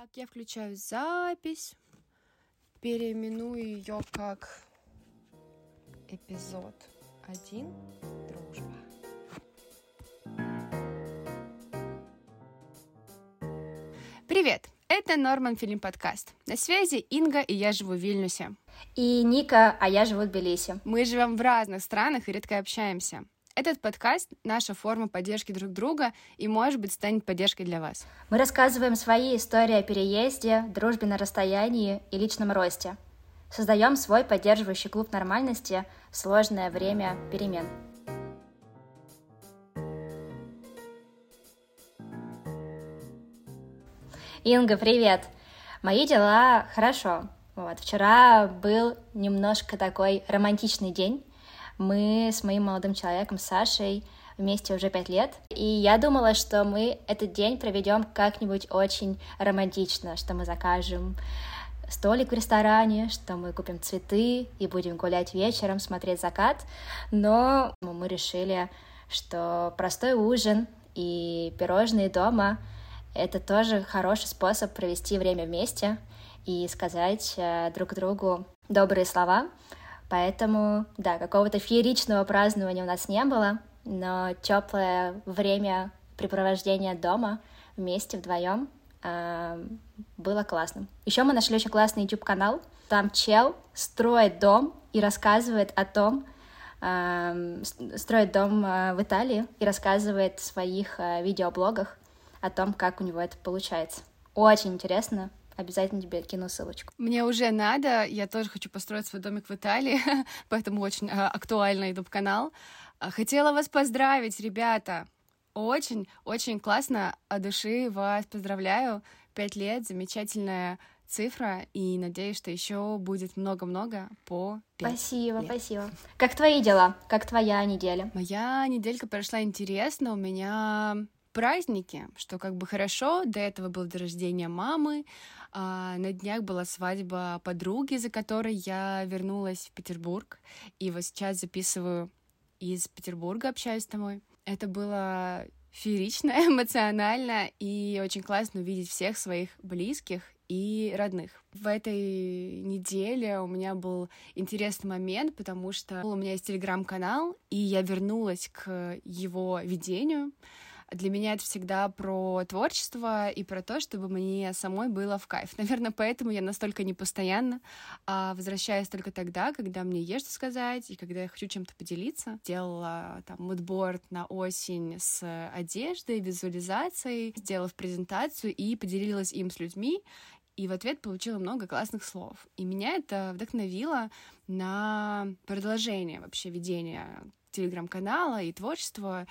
Так, я включаю запись, переименую ее как эпизод 1 «Дружба». Привет! Это Норман Фильм Подкаст. На связи Инга, и я живу в Вильнюсе. И Ника, а я живу в Тбилиси. Мы живем в разных странах и редко общаемся. Этот подкаст — наша форма поддержки друг друга и, может быть, станет поддержкой для вас. Мы рассказываем свои истории о переезде, дружбе на расстоянии и личном росте. Создаем свой поддерживающий клуб нормальности в сложное время перемен. Инга, привет! Мои дела хорошо. Вот, вчера был немножко такой романтичный день. Мы с моим молодым человеком Сашей вместе уже пять лет, и я думала, что мы этот день проведем как-нибудь очень романтично, что мы закажем столик в ресторане, что мы купим цветы и будем гулять вечером, смотреть закат, но мы решили, что простой ужин и пирожные дома — это тоже хороший способ провести время вместе и сказать э, друг другу добрые слова, Поэтому, да, какого-то фееричного празднования у нас не было, но теплое время препровождения дома вместе вдвоем э, было классным. Еще мы нашли очень классный YouTube канал. Там чел строит дом и рассказывает о том, э, строит дом э, в Италии и рассказывает в своих э, видеоблогах о том, как у него это получается. Очень интересно, обязательно тебе кину ссылочку. Мне уже надо, я тоже хочу построить свой домик в Италии, поэтому очень э, актуальный YouTube-канал. А, хотела вас поздравить, ребята! Очень, очень классно, от души вас поздравляю. Пять лет, замечательная цифра, и надеюсь, что еще будет много-много по Спасибо, лет. спасибо. Как твои дела? Как твоя неделя? Моя неделька прошла интересно. У меня праздники, что как бы хорошо. До этого был день рождения мамы, а на днях была свадьба подруги, за которой я вернулась в Петербург, и вот сейчас записываю из Петербурга, общаюсь с тобой. Это было феерично, эмоционально и очень классно увидеть всех своих близких и родных. В этой неделе у меня был интересный момент, потому что у меня есть телеграм-канал, и я вернулась к его ведению. Для меня это всегда про творчество и про то, чтобы мне самой было в кайф. Наверное, поэтому я настолько непостоянна, а возвращаюсь только тогда, когда мне есть что сказать и когда я хочу чем-то поделиться. Делала там мудборд на осень с одеждой, визуализацией, сделав презентацию и поделилась им с людьми и в ответ получила много классных слов. И меня это вдохновило на продолжение вообще ведения телеграм-канала и творчества.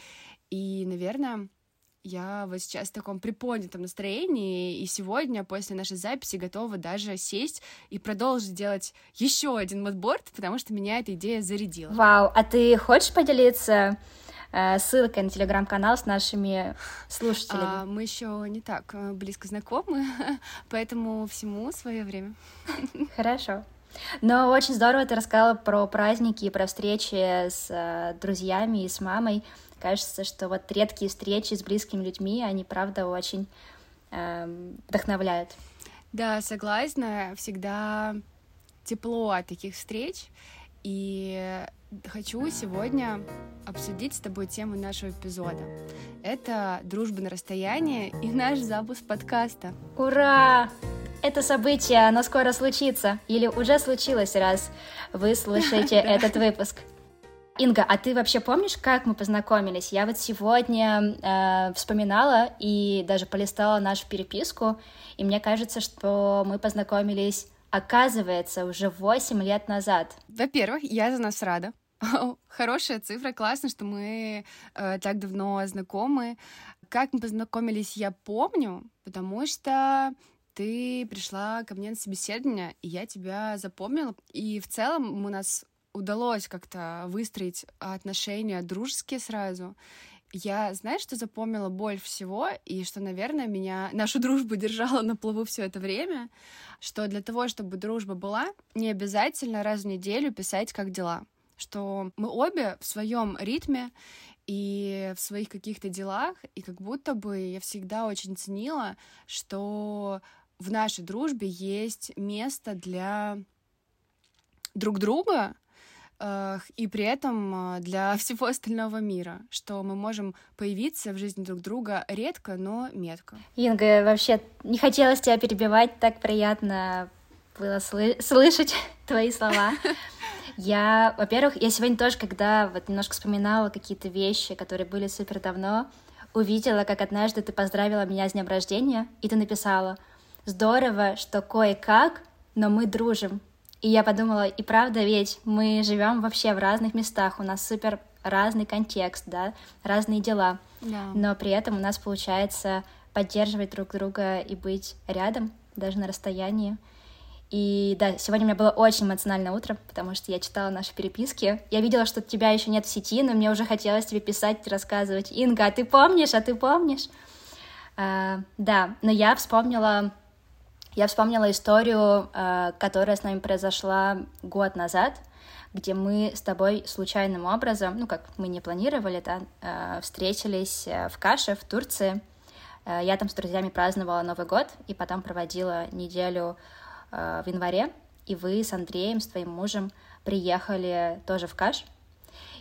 И, наверное, я вот сейчас в таком приподнятом настроении, и сегодня, после нашей записи, готова даже сесть и продолжить делать еще один модборд, потому что меня эта идея зарядила. Вау, а ты хочешь поделиться э, ссылкой на телеграм-канал с нашими слушателями? А, мы еще не так э, близко знакомы, поэтому всему свое время. Хорошо. Но очень здорово ты рассказала про праздники и про встречи с э, друзьями и с мамой. Кажется, что вот редкие встречи с близкими людьми, они, правда, очень э, вдохновляют. Да, согласна. Всегда тепло от таких встреч. И хочу сегодня обсудить с тобой тему нашего эпизода. Это дружба на расстоянии и наш запуск подкаста. Ура! Это событие, оно скоро случится. Или уже случилось, раз вы слушаете этот выпуск. Инга, а ты вообще помнишь, как мы познакомились? Я вот сегодня э, вспоминала и даже полистала нашу переписку, и мне кажется, что мы познакомились, оказывается, уже 8 лет назад. Во-первых, я за нас рада. Хорошая цифра, классно, что мы э, так давно знакомы. Как мы познакомились, я помню, потому что ты пришла ко мне на собеседование, и я тебя запомнила. И в целом у нас удалось как-то выстроить отношения дружеские сразу. Я, знаешь, что запомнила больше всего, и что, наверное, меня, нашу дружбу держала на плаву все это время, что для того, чтобы дружба была, не обязательно раз в неделю писать, как дела. Что мы обе в своем ритме и в своих каких-то делах, и как будто бы я всегда очень ценила, что в нашей дружбе есть место для друг друга, и при этом для всего остального мира, что мы можем появиться в жизни друг друга редко, но метко. Инга, вообще не хотелось тебя перебивать, так приятно было сл- слышать твои слова. Я, во-первых, я сегодня тоже, когда вот немножко вспоминала какие-то вещи, которые были супер давно, увидела, как однажды ты поздравила меня с днем рождения, и ты написала «Здорово, что кое-как, но мы дружим». И я подумала, и правда ведь мы живем вообще в разных местах, у нас супер разный контекст, да, разные дела, да. но при этом у нас получается поддерживать друг друга и быть рядом, даже на расстоянии. И да, сегодня у меня было очень эмоциональное утро, потому что я читала наши переписки. Я видела, что тебя еще нет в сети, но мне уже хотелось тебе писать рассказывать. Инга, а ты помнишь, а ты помнишь? А, да, но я вспомнила, я вспомнила историю, а, которая с нами произошла год назад, где мы с тобой случайным образом, ну как мы не планировали, да, а, встретились в Каше в Турции. Я там с друзьями праздновала Новый год и потом проводила неделю Э, в январе, и вы с Андреем, с твоим мужем, приехали тоже в Каш,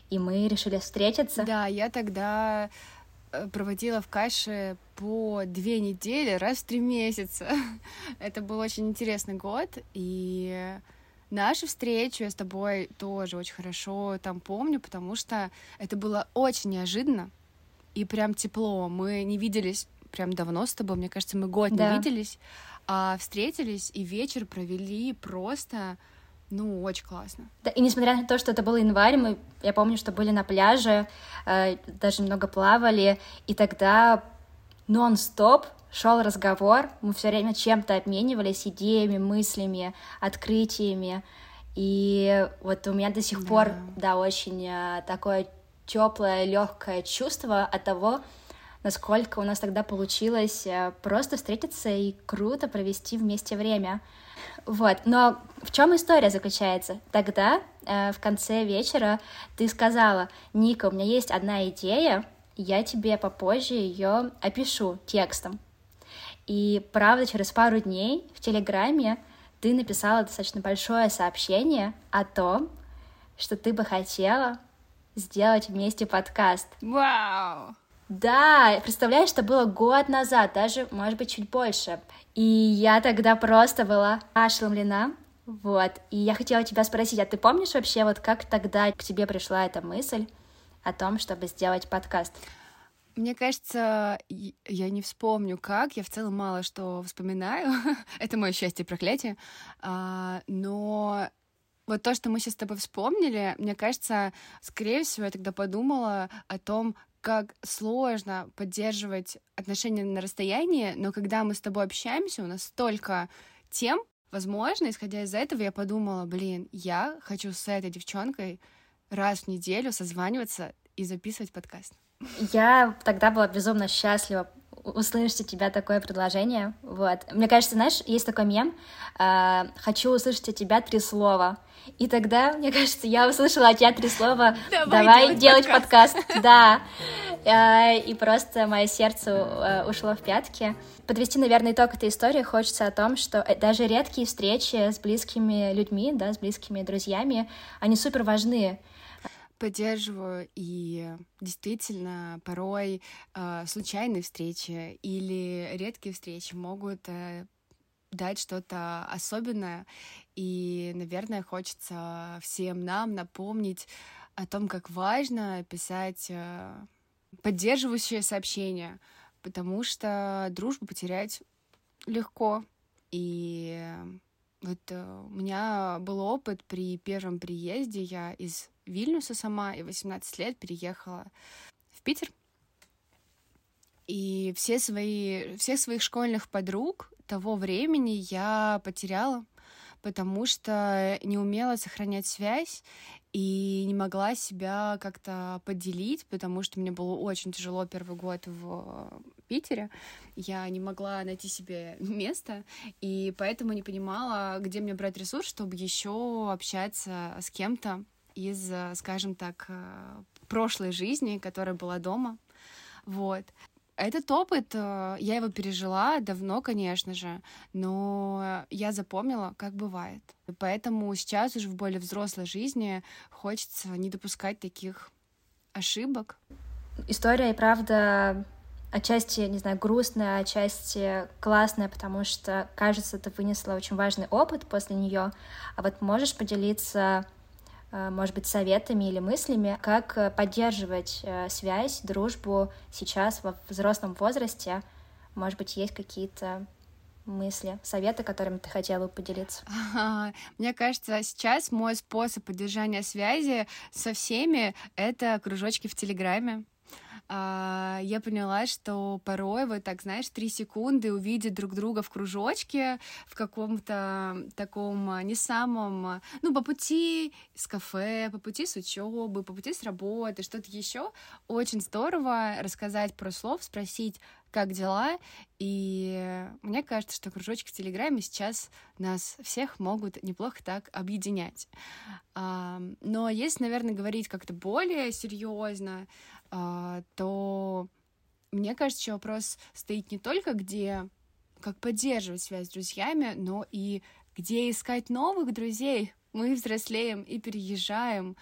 и мы решили встретиться. Да, я тогда э, проводила в Каше по две недели раз в три месяца. Это был очень интересный год, и нашу встречу я с тобой тоже очень хорошо там помню, потому что это было очень неожиданно и прям тепло. Мы не виделись прям давно с тобой, мне кажется, мы год да. не виделись, а встретились и вечер провели просто ну, очень классно. Да, и несмотря на то, что это был январь, мы, я помню, что были на пляже, э, даже немного плавали, и тогда нон-стоп шел разговор, мы все время чем-то обменивались идеями, мыслями, открытиями. И вот у меня до сих да. пор, да, очень э, такое теплое, легкое чувство от того, насколько у нас тогда получилось э, просто встретиться и круто провести вместе время. Вот, но в чем история заключается? Тогда, э, в конце вечера, ты сказала, Ника, у меня есть одна идея, я тебе попозже ее опишу текстом. И правда, через пару дней в Телеграме ты написала достаточно большое сообщение о том, что ты бы хотела сделать вместе подкаст. Вау! Да, представляешь, это было год назад, даже, может быть, чуть больше. И я тогда просто была ошеломлена, вот. И я хотела тебя спросить, а ты помнишь вообще, вот как тогда к тебе пришла эта мысль о том, чтобы сделать подкаст? Мне кажется, я не вспомню как, я в целом мало что вспоминаю. Это мое счастье и проклятие. А, но вот то, что мы сейчас с тобой вспомнили, мне кажется, скорее всего, я тогда подумала о том, как сложно поддерживать отношения на расстоянии, но когда мы с тобой общаемся, у нас столько тем, возможно, исходя из этого, я подумала, блин, я хочу с этой девчонкой раз в неделю созваниваться и записывать подкаст. Я тогда была безумно счастлива услышать от тебя такое предложение. Вот. Мне кажется, знаешь, есть такой мем э, «Хочу услышать от тебя три слова». И тогда, мне кажется, я услышала от тебя три слова «Давай, Давай делать, делать подкаст». подкаст. Да. Э, и просто мое сердце э, ушло в пятки. Подвести, наверное, итог этой истории хочется о том, что э, даже редкие встречи с близкими людьми, да, с близкими друзьями, они супер важны поддерживаю, и действительно порой э, случайные встречи или редкие встречи могут э, дать что-то особенное, и, наверное, хочется всем нам напомнить о том, как важно писать э, поддерживающие сообщения, потому что дружбу потерять легко, и вот э, у меня был опыт при первом приезде, я из Вильнюса сама и 18 лет переехала в Питер. И все свои, всех своих школьных подруг того времени я потеряла, потому что не умела сохранять связь и не могла себя как-то поделить, потому что мне было очень тяжело первый год в Питере. Я не могла найти себе место, и поэтому не понимала, где мне брать ресурс, чтобы еще общаться с кем-то из, скажем так, прошлой жизни, которая была дома. Вот. Этот опыт, э, я его пережила давно, конечно же, но я запомнила, как бывает. Поэтому сейчас уже в более взрослой жизни хочется не допускать таких ошибок. История и правда отчасти, не знаю, грустная, отчасти классная, потому что, кажется, ты вынесла очень важный опыт после нее. А вот можешь поделиться, может быть, советами или мыслями, как э, поддерживать э, связь, дружбу сейчас во взрослом возрасте? Может быть, есть какие-то мысли, советы, которыми ты хотела бы поделиться? Мне кажется, сейчас мой способ поддержания связи со всеми — это кружочки в Телеграме а, я поняла, что порой вот так, знаешь, три секунды увидеть друг друга в кружочке, в каком-то таком а, не самом, ну, по пути с кафе, по пути с учебы, по пути с работы, что-то еще, очень здорово рассказать про слов, спросить, как дела, и мне кажется, что кружочки в Телеграме сейчас нас всех могут неплохо так объединять. Но если, наверное, говорить как-то более серьезно, а, то мне кажется, что вопрос стоит не только где, как поддерживать связь с друзьями, но и где искать новых друзей. Мы взрослеем и переезжаем.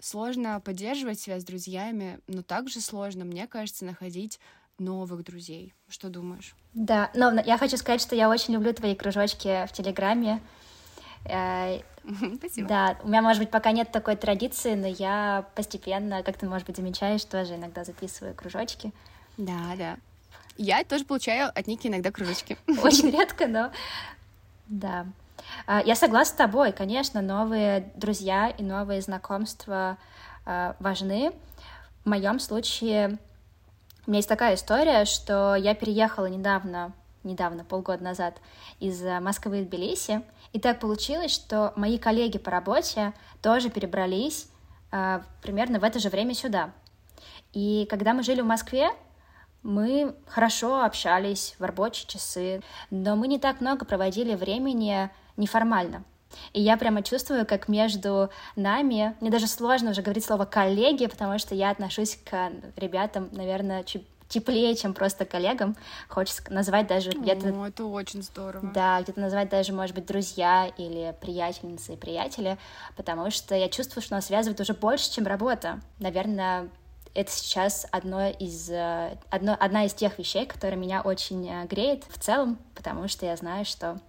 Сложно поддерживать связь с друзьями, но также сложно, мне кажется, находить новых друзей. Что думаешь? Да, но я хочу сказать, что я очень люблю твои кружочки в Телеграме. Э, Спасибо. Да, у меня, может быть, пока нет такой традиции, но я постепенно, как ты, может быть, замечаешь, тоже иногда записываю кружочки. Да, да. Я тоже получаю от Ники иногда кружочки. Очень редко, но да. А, я согласна с тобой, конечно, новые друзья и новые знакомства а, важны. В моем случае у меня есть такая история, что я переехала недавно, недавно, полгода назад, из Москвы в Тбилиси, и так получилось, что мои коллеги по работе тоже перебрались э, примерно в это же время сюда. И когда мы жили в Москве, мы хорошо общались в рабочие часы, но мы не так много проводили времени неформально. И я прямо чувствую, как между нами, мне даже сложно уже говорить слово коллеги, потому что я отношусь к ребятам, наверное, чуть теплее, чем просто коллегам. Хочется назвать даже где-то... О, это очень здорово. Да, где-то назвать даже, может быть, друзья или приятельницы и приятели, потому что я чувствую, что нас связывает уже больше, чем работа. Наверное, это сейчас одно из, э, одно, одна из тех вещей, которая меня очень э, греет в целом, потому что я знаю, что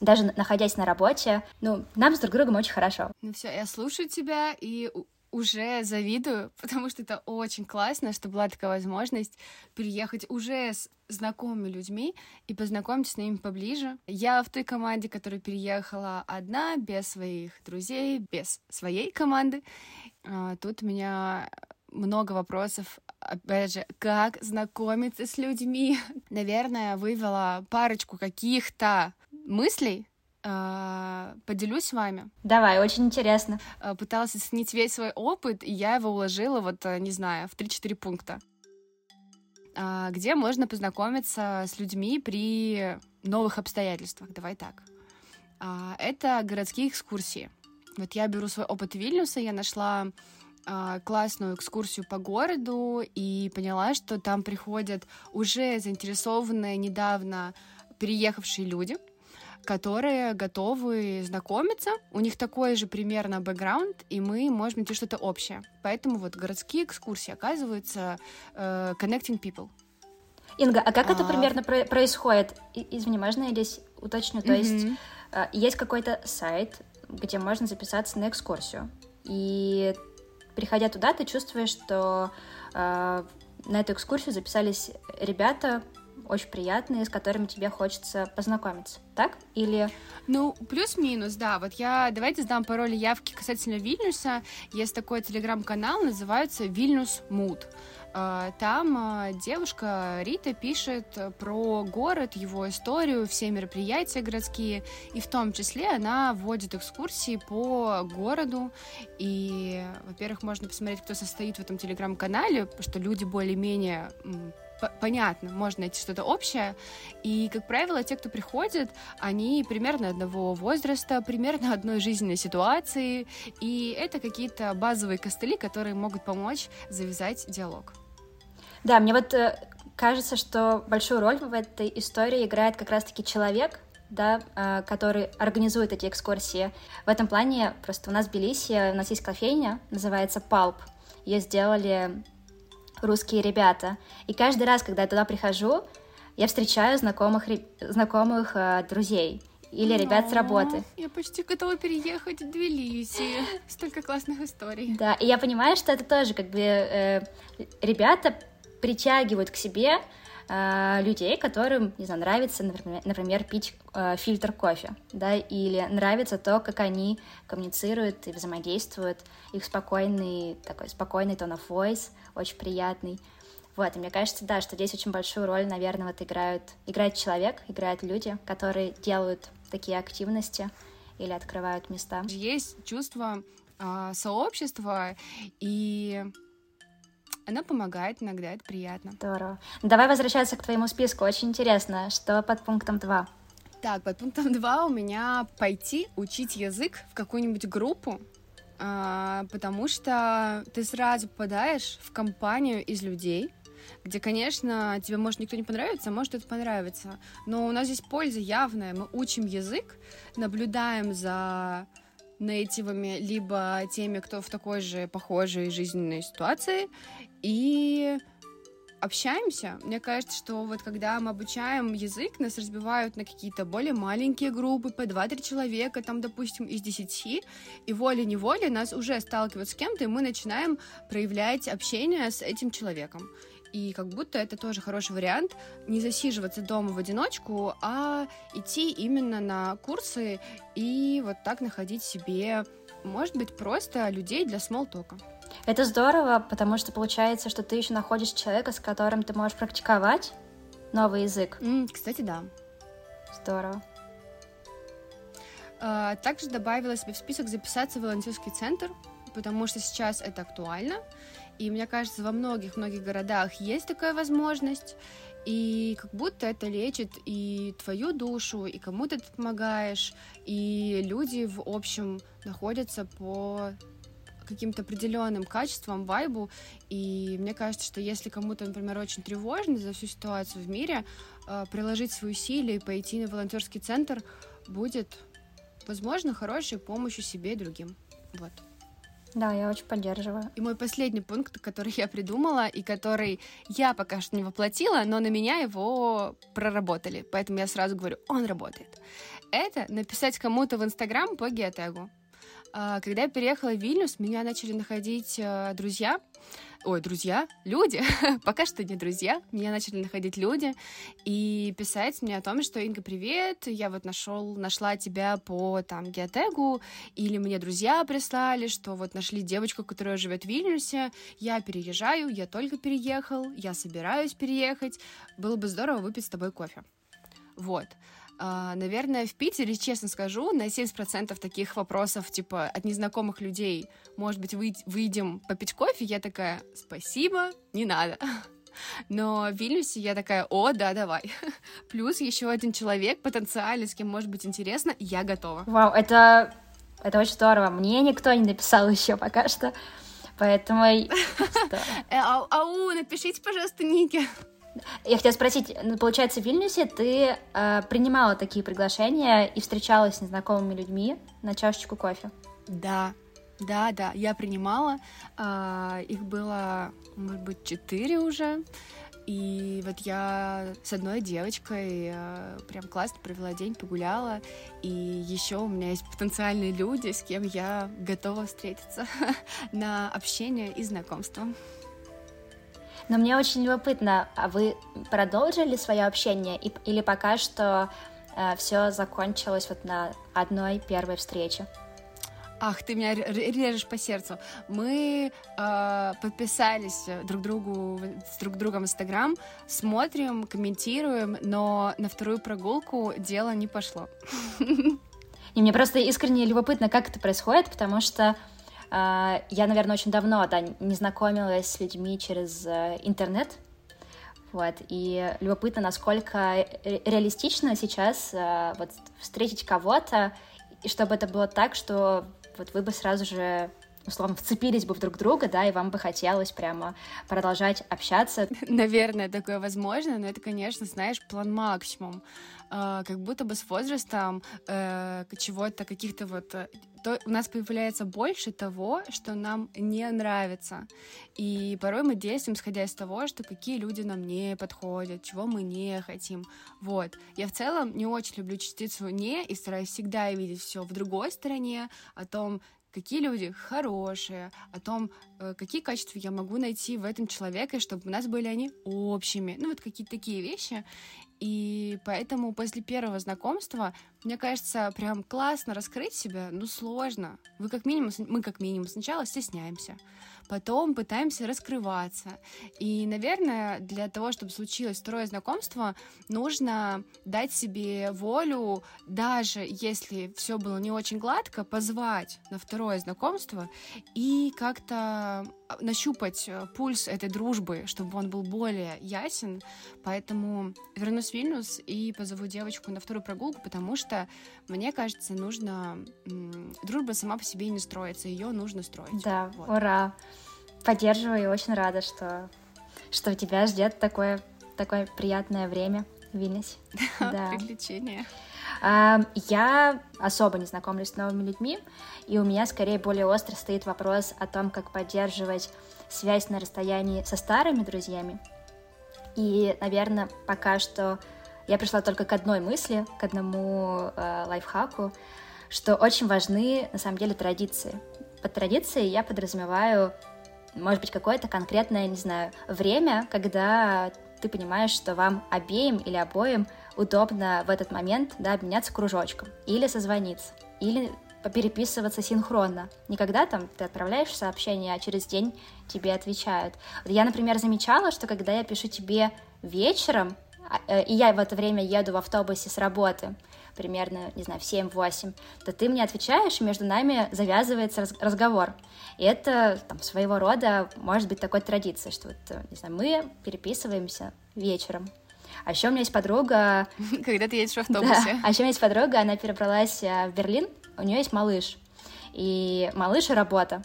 даже находясь на работе, ну, нам с друг другом очень хорошо. Ну все, я слушаю тебя и уже завидую, потому что это очень классно, что была такая возможность переехать уже с знакомыми людьми и познакомиться с ними поближе. Я в той команде, которая переехала одна, без своих друзей, без своей команды. А, тут у меня много вопросов, опять же, как знакомиться с людьми. Наверное, вывела парочку каких-то мыслей, поделюсь с вами. Давай, очень интересно. А, пыталась оценить весь свой опыт, и я его уложила, вот, э, не знаю, в 3-4 пункта. А, где можно познакомиться с людьми при новых обстоятельствах, давай так. Это городские экскурсии. Вот я беру свой опыт Вильнюса, я нашла классную экскурсию по городу и поняла, что там приходят уже заинтересованные недавно переехавшие люди — которые готовы знакомиться, у них такой же примерно бэкграунд, и мы можем найти что-то общее. Поэтому вот городские экскурсии оказываются uh, connecting people. Инга, а как а... это примерно про- происходит? И, извини, можно я здесь уточню? То mm-hmm. есть uh, есть какой-то сайт, где можно записаться на экскурсию, и приходя туда, ты чувствуешь, что uh, на эту экскурсию записались ребята, очень приятные, с которыми тебе хочется познакомиться, так? Или... Ну, плюс-минус, да. Вот я... Давайте сдам пароль явки касательно Вильнюса. Есть такой телеграм-канал, называется Вильнюс Муд. А, там а, девушка Рита пишет про город, его историю, все мероприятия городские, и в том числе она вводит экскурсии по городу. И, во-первых, можно посмотреть, кто состоит в этом телеграм-канале, что люди более-менее понятно, можно найти что-то общее. И, как правило, те, кто приходит, они примерно одного возраста, примерно одной жизненной ситуации, и это какие-то базовые костыли, которые могут помочь завязать диалог. Да, мне вот э, кажется, что большую роль в этой истории играет как раз-таки человек, да, а, который организует эти экскурсии. В этом плане просто у нас в Тбилиси, у нас есть кофейня, называется Палп. Ее сделали русские ребята. И каждый раз, когда я туда прихожу, я встречаю знакомых, знакомых э, друзей или Но, ребят с работы. Я почти готова переехать в Тбилиси. Столько классных историй. Да, и я понимаю, что это тоже как бы э, ребята притягивают к себе э, людей, которым, не знаю, нравится, например, например пить э, фильтр кофе, да, или нравится то, как они коммуницируют и взаимодействуют, их спокойный, такой спокойный тон of voice, очень приятный. Вот, и мне кажется, да, что здесь очень большую роль, наверное, вот играют, играет человек, играют люди, которые делают такие активности или открывают места. Есть чувство э, сообщества, и оно помогает иногда, это приятно. Здорово. Давай возвращаться к твоему списку. Очень интересно, что под пунктом 2? Так, под пунктом 2 у меня пойти учить язык в какую-нибудь группу, а, потому что ты сразу попадаешь в компанию из людей, где, конечно, тебе может никто не понравится, а может это понравится. Но у нас здесь польза явная. Мы учим язык, наблюдаем за нейтивами, либо теми, кто в такой же похожей жизненной ситуации, и общаемся. Мне кажется, что вот когда мы обучаем язык, нас разбивают на какие-то более маленькие группы, по 2-3 человека, там, допустим, из 10, и волей-неволей нас уже сталкивают с кем-то, и мы начинаем проявлять общение с этим человеком. И как будто это тоже хороший вариант не засиживаться дома в одиночку, а идти именно на курсы и вот так находить себе, может быть, просто людей для смолтока. Это здорово, потому что получается, что ты еще находишь человека, с которым ты можешь практиковать новый язык. Mm, кстати, да. Здорово. Uh, также добавила себе в список записаться в волонтерский центр, потому что сейчас это актуально. И мне кажется, во многих-многих городах есть такая возможность. И как будто это лечит и твою душу, и кому-то ты помогаешь, и люди, в общем, находятся по каким-то определенным качествам, вайбу, и мне кажется, что если кому-то, например, очень тревожно за всю ситуацию в мире, э, приложить свои усилия и пойти на волонтерский центр будет, возможно, хорошей помощью себе и другим. Вот. Да, я очень поддерживаю. И мой последний пункт, который я придумала и который я пока что не воплотила, но на меня его проработали. Поэтому я сразу говорю, он работает. Это написать кому-то в Инстаграм по геотегу. А, когда я переехала в Вильнюс, меня начали находить э, друзья, ой, друзья, люди, пока что не друзья, меня начали находить люди и писать мне о том, что Инга, привет, я вот нашел, нашла тебя по там геотегу, или мне друзья прислали, что вот нашли девочку, которая живет в Вильнюсе, я переезжаю, я только переехал, я собираюсь переехать, было бы здорово выпить с тобой кофе. Вот. Uh, наверное, в Питере, честно скажу, на 70% таких вопросов, типа, от незнакомых людей, может быть, вы, выйдем попить кофе, я такая, спасибо, не надо. Но в Вильнюсе я такая, о, да, давай. Плюс еще один человек потенциально, с кем может быть интересно, я готова. Вау, это, это очень здорово. Мне никто не написал еще пока что, поэтому... Э, ау, напишите, пожалуйста, Ники. Я хотела спросить, ну, получается, в Вильнюсе ты э, принимала такие приглашения и встречалась с незнакомыми людьми на чашечку кофе? Да, да, да, я принимала. Э, их было, может быть, четыре уже. И вот я с одной девочкой э, прям классно провела день, погуляла. И еще у меня есть потенциальные люди, с кем я готова встретиться на общение и знакомство. Но мне очень любопытно, а вы продолжили свое общение или пока что э, все закончилось вот на одной первой встрече? Ах, ты меня режешь по сердцу. Мы э, подписались друг другу с друг другом в Инстаграм, смотрим, комментируем, но на вторую прогулку дело не пошло. И мне просто искренне любопытно, как это происходит, потому что я, наверное, очень давно да, не знакомилась с людьми через э, интернет, вот, и любопытно, насколько реалистично сейчас э, вот встретить кого-то, и чтобы это было так, что вот вы бы сразу же условно, вцепились бы в друг друга, да, и вам бы хотелось прямо продолжать общаться. Наверное, такое возможно, но это, конечно, знаешь, план максимум. Uh, как будто бы с возрастом uh, чего-то, каких-то вот... То у нас появляется больше того, что нам не нравится. И порой мы действуем, исходя из того, что какие люди нам не подходят, чего мы не хотим. Вот. Я в целом не очень люблю частицу «не» и стараюсь всегда видеть все в другой стороне, о том, какие люди хорошие, о том, э, какие качества я могу найти в этом человеке, чтобы у нас были они общими. Ну, вот какие-то такие вещи. И поэтому после первого знакомства, мне кажется, прям классно раскрыть себя, но сложно. Вы как минимум, мы как минимум сначала стесняемся, потом пытаемся раскрываться. И, наверное, для того, чтобы случилось второе знакомство, нужно дать себе волю, даже если все было не очень гладко, позвать на второе знакомство и как-то нащупать э, пульс этой дружбы, чтобы он был более ясен. Поэтому вернусь в Вильнюс и позову девочку на вторую прогулку, потому что, мне кажется, нужно... Дружба сама по себе не строится, ее нужно строить. Да, вот. ура! Поддерживаю и очень рада, что, что тебя ждет такое, такое приятное время в Вильнюсе. Да. Приключения. Я особо не знакомлюсь с новыми людьми, и у меня скорее более остро стоит вопрос о том, как поддерживать связь на расстоянии со старыми друзьями. И, наверное, пока что я пришла только к одной мысли, к одному э, лайфхаку, что очень важны, на самом деле, традиции. Под традицией я подразумеваю, может быть, какое-то конкретное, не знаю, время, когда ты понимаешь, что вам обеим или обоим удобно в этот момент да, обменяться кружочком или созвониться, или переписываться синхронно. Никогда там ты отправляешь сообщение, а через день тебе отвечают. Я, например, замечала, что когда я пишу тебе вечером, а, э, и я в это время еду в автобусе с работы, примерно, не знаю, в 7-8, то ты мне отвечаешь, и между нами завязывается разговор. И это там, своего рода может быть такой традицией, что вот, э, не знаю, мы переписываемся вечером. А еще у меня есть подруга... Когда ты едешь в автобусе. Да. А еще у меня есть подруга, она перебралась э, в Берлин, у нее есть малыш. И малыш и работа.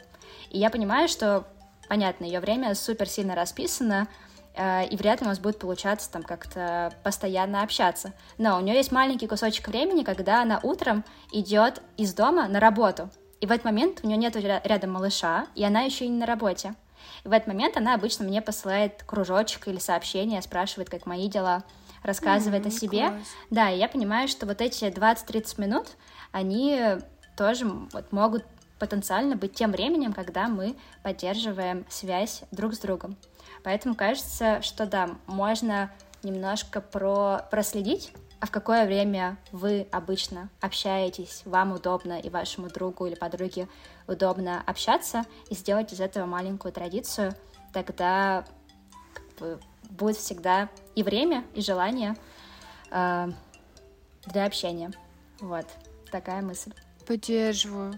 И я понимаю, что, понятно, ее время супер сильно расписано, и вряд ли у нас будет получаться там как-то постоянно общаться. Но у нее есть маленький кусочек времени, когда она утром идет из дома на работу. И в этот момент у нее нет рядом малыша, и она еще и не на работе. И в этот момент она обычно мне посылает кружочек или сообщение, спрашивает, как мои дела, рассказывает mm, о себе. Класс. Да, и я понимаю, что вот эти 20-30 минут, они тоже вот могут потенциально быть тем временем, когда мы поддерживаем связь друг с другом. Поэтому кажется, что да, можно немножко про проследить а в какое время вы обычно общаетесь, вам удобно и вашему другу или подруге удобно общаться, и сделать из этого маленькую традицию, тогда как бы, будет всегда и время, и желание э, для общения. Вот такая мысль. Поддерживаю.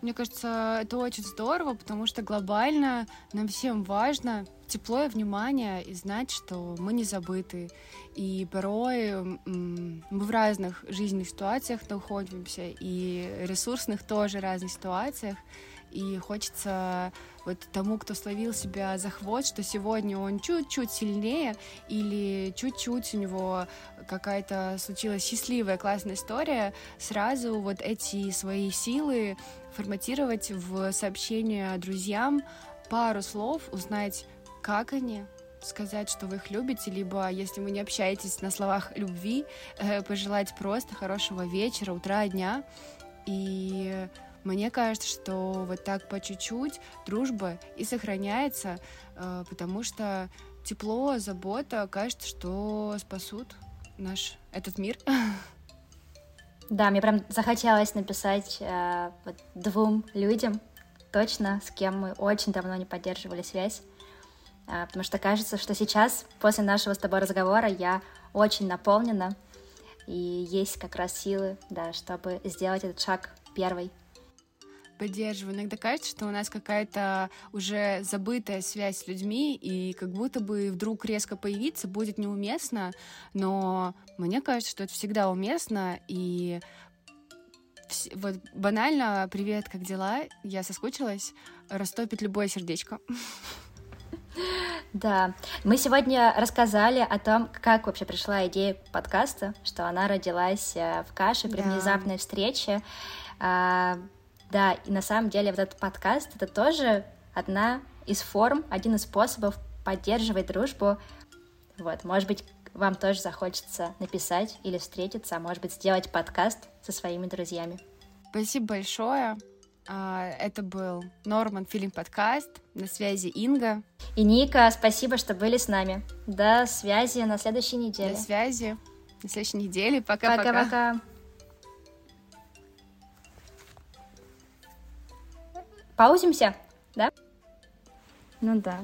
Мне кажется, это очень здорово, потому что глобально нам всем важно тепло и внимание и знать, что мы не забыты. И порой мы в разных жизненных ситуациях находимся, и ресурсных тоже разных ситуациях. И хочется вот тому, кто словил себя за хвост, что сегодня он чуть-чуть сильнее или чуть-чуть у него какая-то случилась счастливая, классная история, сразу вот эти свои силы форматировать в сообщения друзьям, пару слов, узнать, как они, сказать, что вы их любите, либо, если вы не общаетесь на словах любви, э, пожелать просто хорошего вечера, утра, дня. И мне кажется, что вот так по чуть-чуть дружба и сохраняется, э, потому что тепло, забота, кажется, что спасут наш этот мир. Да, мне прям захотелось написать э, вот двум людям, точно, с кем мы очень давно не поддерживали связь. А, потому что кажется, что сейчас, после нашего с тобой разговора, я очень наполнена, и есть как раз силы, да, чтобы сделать этот шаг первый. Поддерживаю. Иногда кажется, что у нас какая-то уже забытая связь с людьми, и как будто бы вдруг резко появиться будет неуместно, но мне кажется, что это всегда уместно, и вот банально, привет, как дела? Я соскучилась. Растопит любое сердечко. Да, мы сегодня рассказали о том, как вообще пришла идея подкаста, что она родилась э, в каше при да. внезапной встрече. А, да, и на самом деле вот этот подкаст — это тоже одна из форм, один из способов поддерживать дружбу. Вот, может быть, вам тоже захочется написать или встретиться, а может быть, сделать подкаст со своими друзьями. Спасибо большое. А, это был Норман Филинг подкаст. На связи Инга. И Ника, спасибо, что были с нами. До связи на следующей неделе. До связи на следующей неделе. Пока-пока. Пока-пока. Паузимся, да? Ну да.